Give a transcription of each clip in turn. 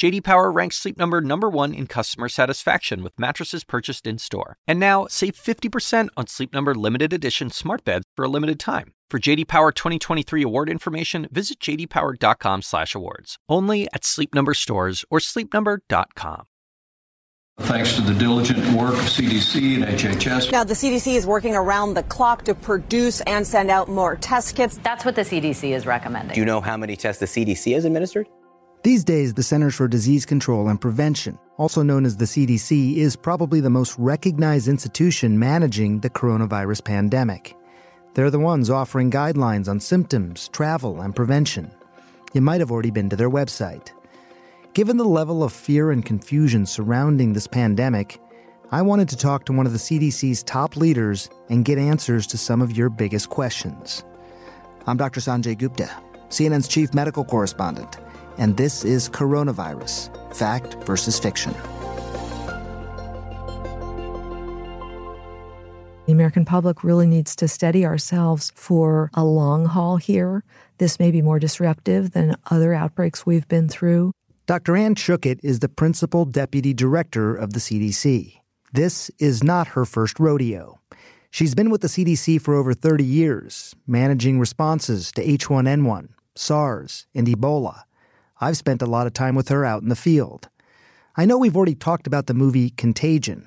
JD Power ranks Sleep Number number 1 in customer satisfaction with mattresses purchased in-store. And now, save 50% on Sleep Number limited edition smart beds for a limited time. For JD Power 2023 award information, visit jdpower.com/awards. Only at Sleep Number stores or sleepnumber.com. Thanks to the diligent work of CDC and HHS. Now, the CDC is working around the clock to produce and send out more test kits. That's what the CDC is recommending. Do you know how many tests the CDC has administered? These days, the Centers for Disease Control and Prevention, also known as the CDC, is probably the most recognized institution managing the coronavirus pandemic. They're the ones offering guidelines on symptoms, travel, and prevention. You might have already been to their website. Given the level of fear and confusion surrounding this pandemic, I wanted to talk to one of the CDC's top leaders and get answers to some of your biggest questions. I'm Dr. Sanjay Gupta, CNN's chief medical correspondent, and this is Coronavirus Fact versus Fiction. The American public really needs to steady ourselves for a long haul here. This may be more disruptive than other outbreaks we've been through. Dr. Anne Schuchat is the principal deputy director of the CDC. This is not her first rodeo. She's been with the CDC for over 30 years, managing responses to H1N1, SARS, and Ebola. I've spent a lot of time with her out in the field. I know we've already talked about the movie Contagion,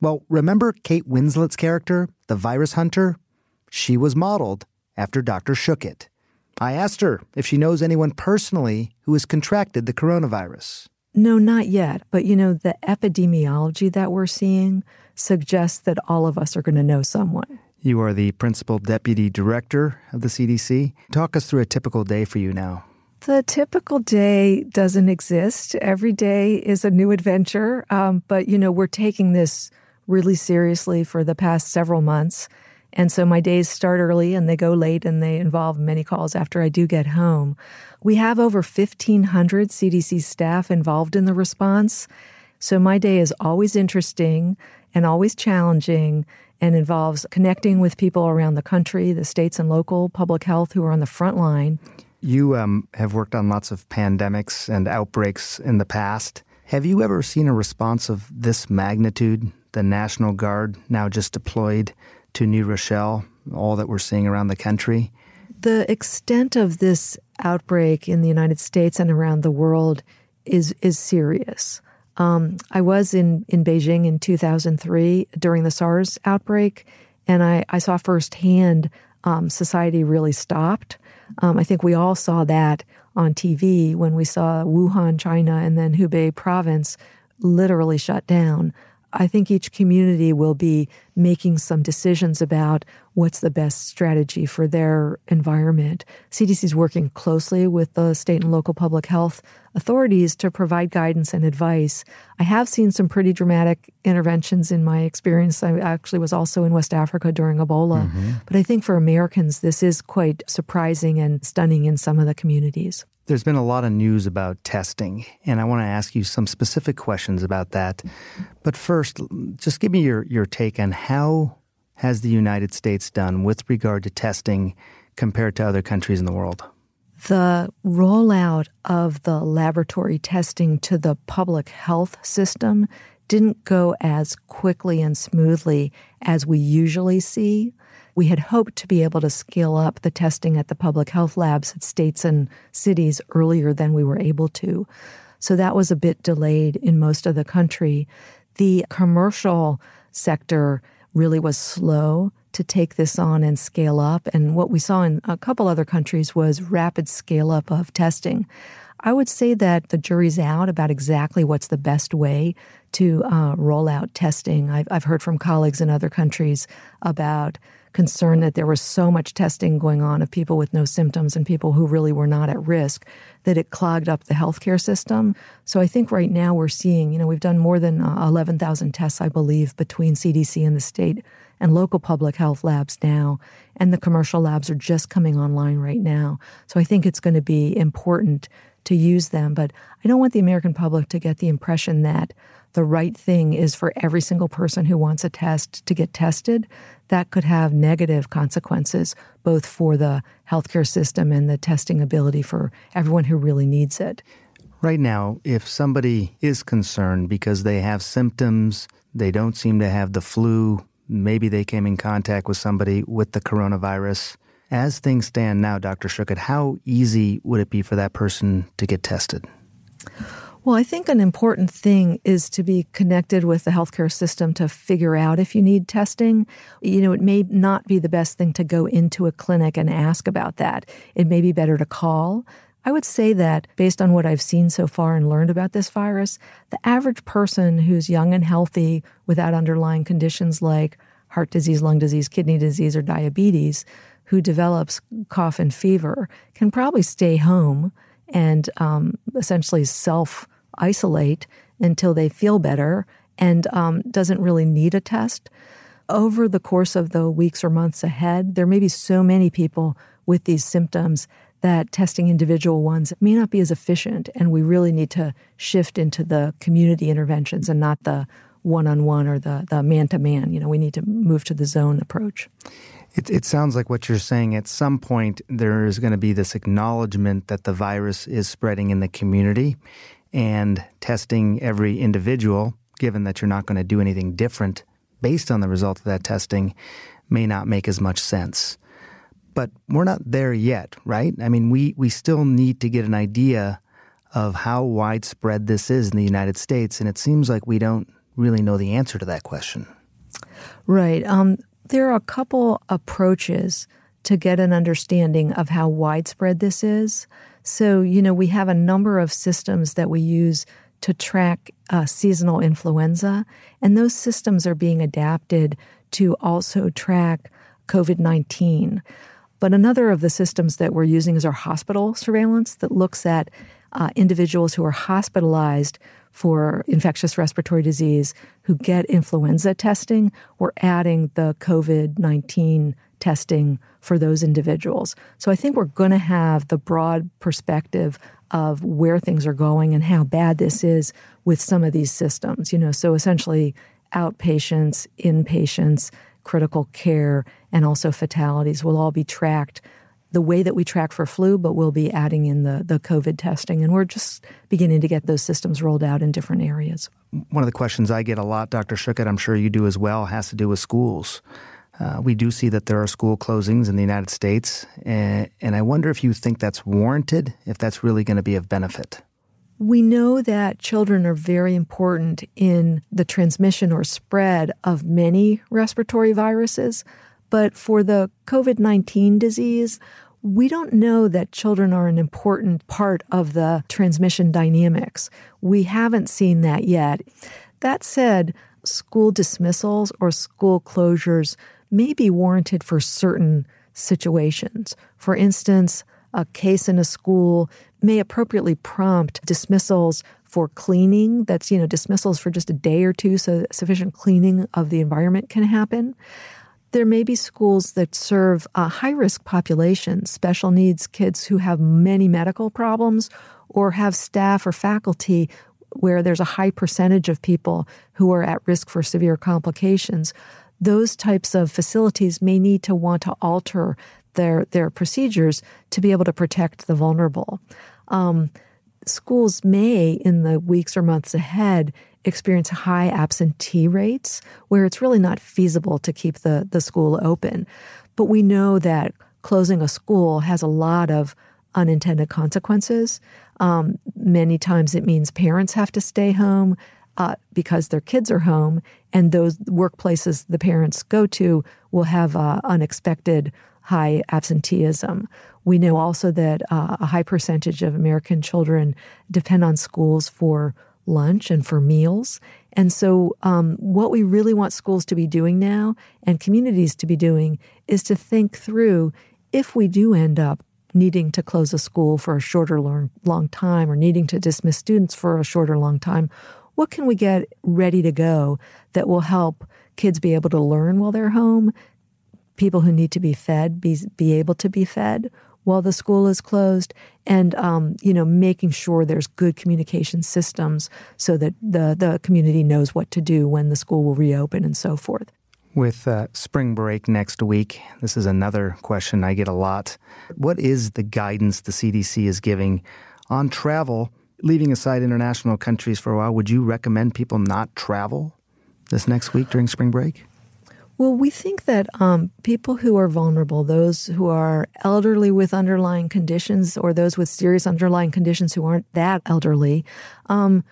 well, remember Kate Winslet's character, the virus hunter? She was modeled after Dr. Schuchat. I asked her if she knows anyone personally who has contracted the coronavirus. No, not yet. But you know, the epidemiology that we're seeing suggests that all of us are going to know someone. You are the principal deputy director of the CDC. Talk us through a typical day for you now. The typical day doesn't exist. Every day is a new adventure. Um, but, you know, we're taking this really seriously for the past several months. And so my days start early and they go late and they involve many calls after I do get home. We have over 1,500 CDC staff involved in the response. So my day is always interesting and always challenging and involves connecting with people around the country, the states and local public health who are on the front line. You um, have worked on lots of pandemics and outbreaks in the past. Have you ever seen a response of this magnitude the National Guard now just deployed to New Rochelle, all that we're seeing around the country? The extent of this outbreak in the United States and around the world is is serious. Um, I was in, in Beijing in 2003 during the SARS outbreak, and I, I saw firsthand um, society really stopped. Um, I think we all saw that on TV when we saw Wuhan, China, and then Hubei province literally shut down. I think each community will be making some decisions about what's the best strategy for their environment. CDC is working closely with the state and local public health authorities to provide guidance and advice. I have seen some pretty dramatic interventions in my experience. I actually was also in West Africa during Ebola. Mm-hmm. But I think for Americans, this is quite surprising and stunning in some of the communities. There's been a lot of news about testing, and I want to ask you some specific questions about that. But first, just give me your, your take on how has the United States done with regard to testing compared to other countries in the world? The rollout of the laboratory testing to the public health system didn't go as quickly and smoothly as we usually see we had hoped to be able to scale up the testing at the public health labs at states and cities earlier than we were able to. So that was a bit delayed in most of the country. The commercial sector really was slow to take this on and scale up. And what we saw in a couple other countries was rapid scale up of testing. I would say that the jury's out about exactly what's the best way to uh, roll out testing. I've, I've heard from colleagues in other countries about concern that there was so much testing going on of people with no symptoms and people who really were not at risk that it clogged up the healthcare system. So I think right now we're seeing, you know, we've done more than uh, 11,000 tests, I believe, between CDC and the state and local public health labs now, and the commercial labs are just coming online right now. So I think it's going to be important to use them. But I don't want the American public to get the impression that the right thing is for every single person who wants a test to get tested. That could have negative consequences, both for the healthcare system and the testing ability for everyone who really needs it. Right now, if somebody is concerned because they have symptoms, they don't seem to have the flu, maybe they came in contact with somebody with the coronavirus. As things stand now, Dr. Schuchat, how easy would it be for that person to get tested? Well, I think an important thing is to be connected with the healthcare system to figure out if you need testing. You know, it may not be the best thing to go into a clinic and ask about that. It may be better to call. I would say that based on what I've seen so far and learned about this virus, the average person who's young and healthy without underlying conditions like heart disease, lung disease, kidney disease, or diabetes who develops cough and fever can probably stay home and um, essentially self isolate until they feel better and um, doesn't really need a test. Over the course of the weeks or months ahead, there may be so many people with these symptoms that testing individual ones may not be as efficient, and we really need to shift into the community interventions and not the one on one or the man to man. You know, we need to move to the zone approach. It, it sounds like what you're saying. At some point, there is going to be this acknowledgement that the virus is spreading in the community, and testing every individual, given that you're not going to do anything different based on the result of that testing, may not make as much sense. But we're not there yet, right? I mean, we, we still need to get an idea of how widespread this is in the United States, and it seems like we don't really know the answer to that question. Right. Um, there are a couple approaches to get an understanding of how widespread this is. So, you know, we have a number of systems that we use to track uh, seasonal influenza, and those systems are being adapted to also track COVID 19. But another of the systems that we're using is our hospital surveillance that looks at uh, individuals who are hospitalized for infectious respiratory disease who get influenza testing. We're adding the COVID 19 testing for those individuals. So I think we're going to have the broad perspective of where things are going and how bad this is with some of these systems. You know, so essentially outpatients, inpatients, critical care, and also fatalities will all be tracked the way that we track for flu, but we'll be adding in the, the COVID testing. And we're just beginning to get those systems rolled out in different areas. One of the questions I get a lot, Dr. Schuchat, I'm sure you do as well, has to do with schools. Uh, we do see that there are school closings in the United States, and, and I wonder if you think that's warranted, if that's really going to be of benefit. We know that children are very important in the transmission or spread of many respiratory viruses, but for the COVID 19 disease, we don't know that children are an important part of the transmission dynamics. We haven't seen that yet. That said, school dismissals or school closures may be warranted for certain situations. For instance, a case in a school may appropriately prompt dismissals for cleaning. That's, you know, dismissals for just a day or two so sufficient cleaning of the environment can happen. There may be schools that serve a high risk population, special needs kids who have many medical problems, or have staff or faculty where there's a high percentage of people who are at risk for severe complications those types of facilities may need to want to alter their their procedures to be able to protect the vulnerable. Um, schools may, in the weeks or months ahead, experience high absentee rates where it's really not feasible to keep the, the school open. But we know that closing a school has a lot of unintended consequences. Um, many times it means parents have to stay home uh, because their kids are home, and those workplaces the parents go to will have uh, unexpected high absenteeism. We know also that uh, a high percentage of American children depend on schools for lunch and for meals. And so, um, what we really want schools to be doing now and communities to be doing is to think through if we do end up needing to close a school for a shorter long, long time or needing to dismiss students for a shorter long time, what can we get ready to go that will help kids be able to learn while they're home, people who need to be fed be, be able to be fed, while the school is closed and um, you know making sure there's good communication systems so that the the community knows what to do when the school will reopen and so forth. With uh, spring break next week this is another question i get a lot. What is the guidance the cdc is giving on travel leaving aside international countries for a while? Would you recommend people not travel this next week during spring break well, we think that um, people who are vulnerable, those who are elderly with underlying conditions, or those with serious underlying conditions who aren't that elderly, um,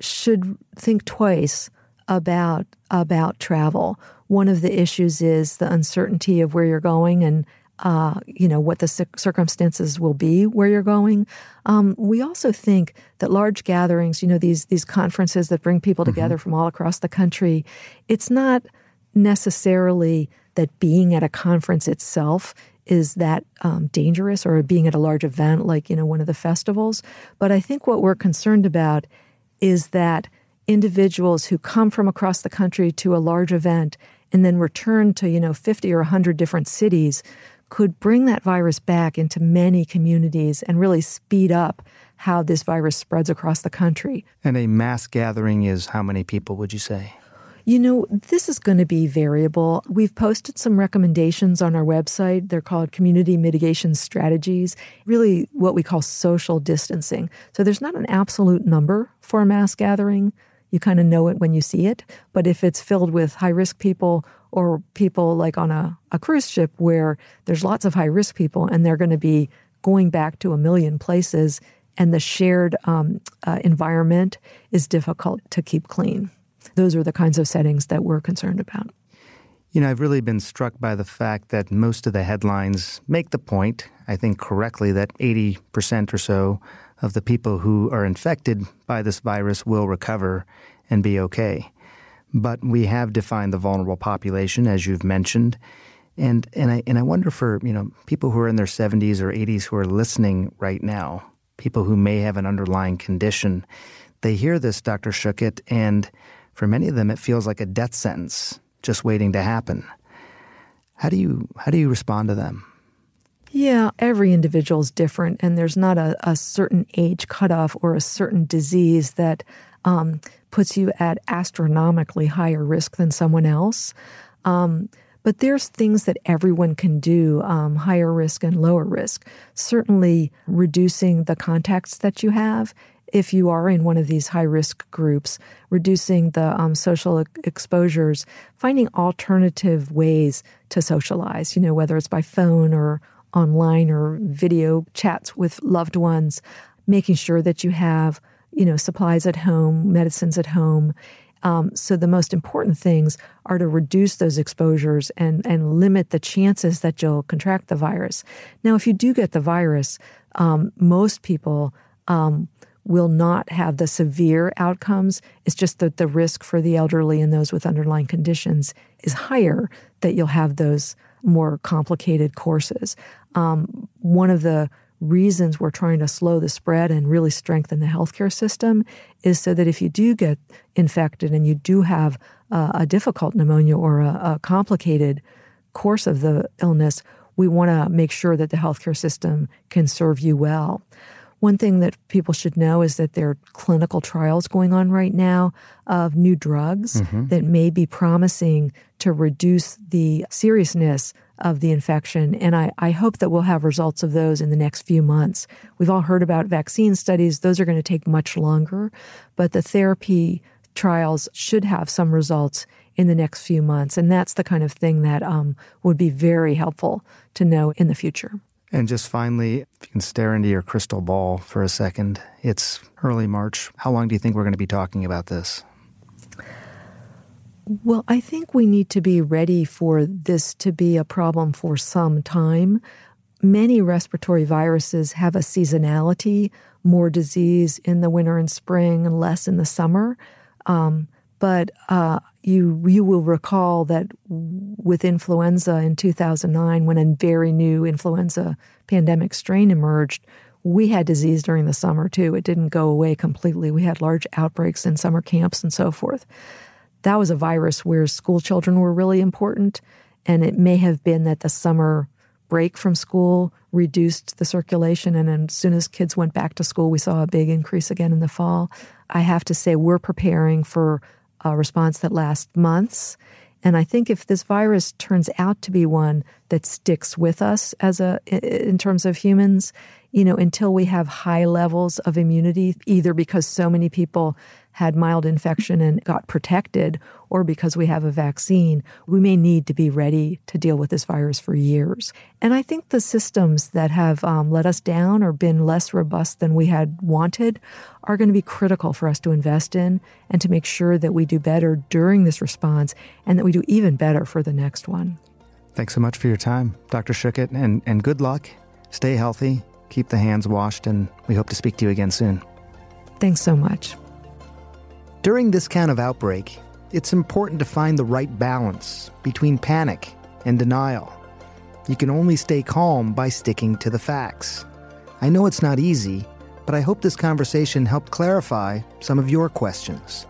should think twice about about travel. One of the issues is the uncertainty of where you're going and uh, you know what the circumstances will be where you're going. Um, we also think that large gatherings, you know, these these conferences that bring people mm-hmm. together from all across the country, it's not necessarily that being at a conference itself is that um, dangerous or being at a large event like you know one of the festivals. But i think what we're concerned about is that individuals who come from across the country to a large event and then return to you know 50 or 100 different cities could bring that virus back into many communities and really speed up how this virus spreads across the country. And a mass gathering is how many people would you say you know, this is going to be variable. We've posted some recommendations on our website. They're called community mitigation strategies, really what we call social distancing. So there's not an absolute number for a mass gathering. You kind of know it when you see it. But if it's filled with high risk people or people like on a, a cruise ship where there's lots of high risk people and they're going to be going back to a million places and the shared um, uh, environment is difficult to keep clean those are the kinds of settings that we're concerned about. You know, I've really been struck by the fact that most of the headlines make the point, I think correctly, that 80% or so of the people who are infected by this virus will recover and be okay. But we have defined the vulnerable population, as you've mentioned. And, and, I, and I wonder for you know people who are in their 70s or 80s who are listening right now, people who may have an underlying condition, they hear this, Dr. Schuchat, and for many of them, it feels like a death sentence just waiting to happen. How do you how do you respond to them? Yeah, every individual is different, and there's not a, a certain age cutoff or a certain disease that um, puts you at astronomically higher risk than someone else. Um, but there's things that everyone can do, um, higher risk and lower risk. Certainly, reducing the contacts that you have if you are in one of these high risk groups, reducing the um, social exposures, finding alternative ways to socialize, you know, whether it's by phone or online or video chats with loved ones, making sure that you have, you know, supplies at home, medicines at home. Um, so the most important things are to reduce those exposures and, and limit the chances that you'll contract the virus. Now, if you do get the virus, um, most people um, will not have the severe outcomes. It's just that the risk for the elderly and those with underlying conditions is higher that you'll have those more complicated courses. Um, one of the reasons we're trying to slow the spread and really strengthen the healthcare system is so that if you do get infected and you do have a difficult pneumonia or a, a complicated course of the illness, we want to make sure that the healthcare system can serve you well. One thing that people should know is that there are clinical trials going on right now of new drugs mm-hmm. that may be promising to reduce the seriousness of the infection. And I, I hope that we'll have results of those in the next few months. We've all heard about vaccine studies, those are going to take much longer, but the therapy trials should have some results in the next few months. And that's the kind of thing that um, would be very helpful to know in the future. And just finally, if you can stare into your crystal ball for a second, it's early March. How long do you think we're going to be talking about this? Well, I think we need to be ready for this to be a problem for some time. Many respiratory viruses have a seasonality, more disease in the winter and spring and less in the summer. Um, but uh, you you will recall that with influenza in 2009, when a very new influenza pandemic strain emerged, we had disease during the summer too. It didn't go away completely. We had large outbreaks in summer camps and so forth. That was a virus where school children were really important, and it may have been that the summer break from school reduced the circulation. And as soon as kids went back to school, we saw a big increase again in the fall. I have to say, we're preparing for a response that lasts months. And I think if this virus turns out to be one that sticks with us as a in terms of humans, you know, until we have high levels of immunity, either because so many people had mild infection and got protected, or because we have a vaccine, we may need to be ready to deal with this virus for years. And I think the systems that have um, let us down or been less robust than we had wanted are going to be critical for us to invest in and to make sure that we do better during this response and that we do even better for the next one. Thanks so much for your time, Dr. Schuchat, and, and good luck. Stay healthy, keep the hands washed, and we hope to speak to you again soon. Thanks so much. During this kind of outbreak, it's important to find the right balance between panic and denial. You can only stay calm by sticking to the facts. I know it's not easy, but I hope this conversation helped clarify some of your questions.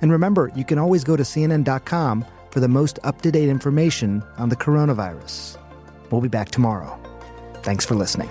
And remember, you can always go to CNN.com for the most up to date information on the coronavirus. We'll be back tomorrow. Thanks for listening.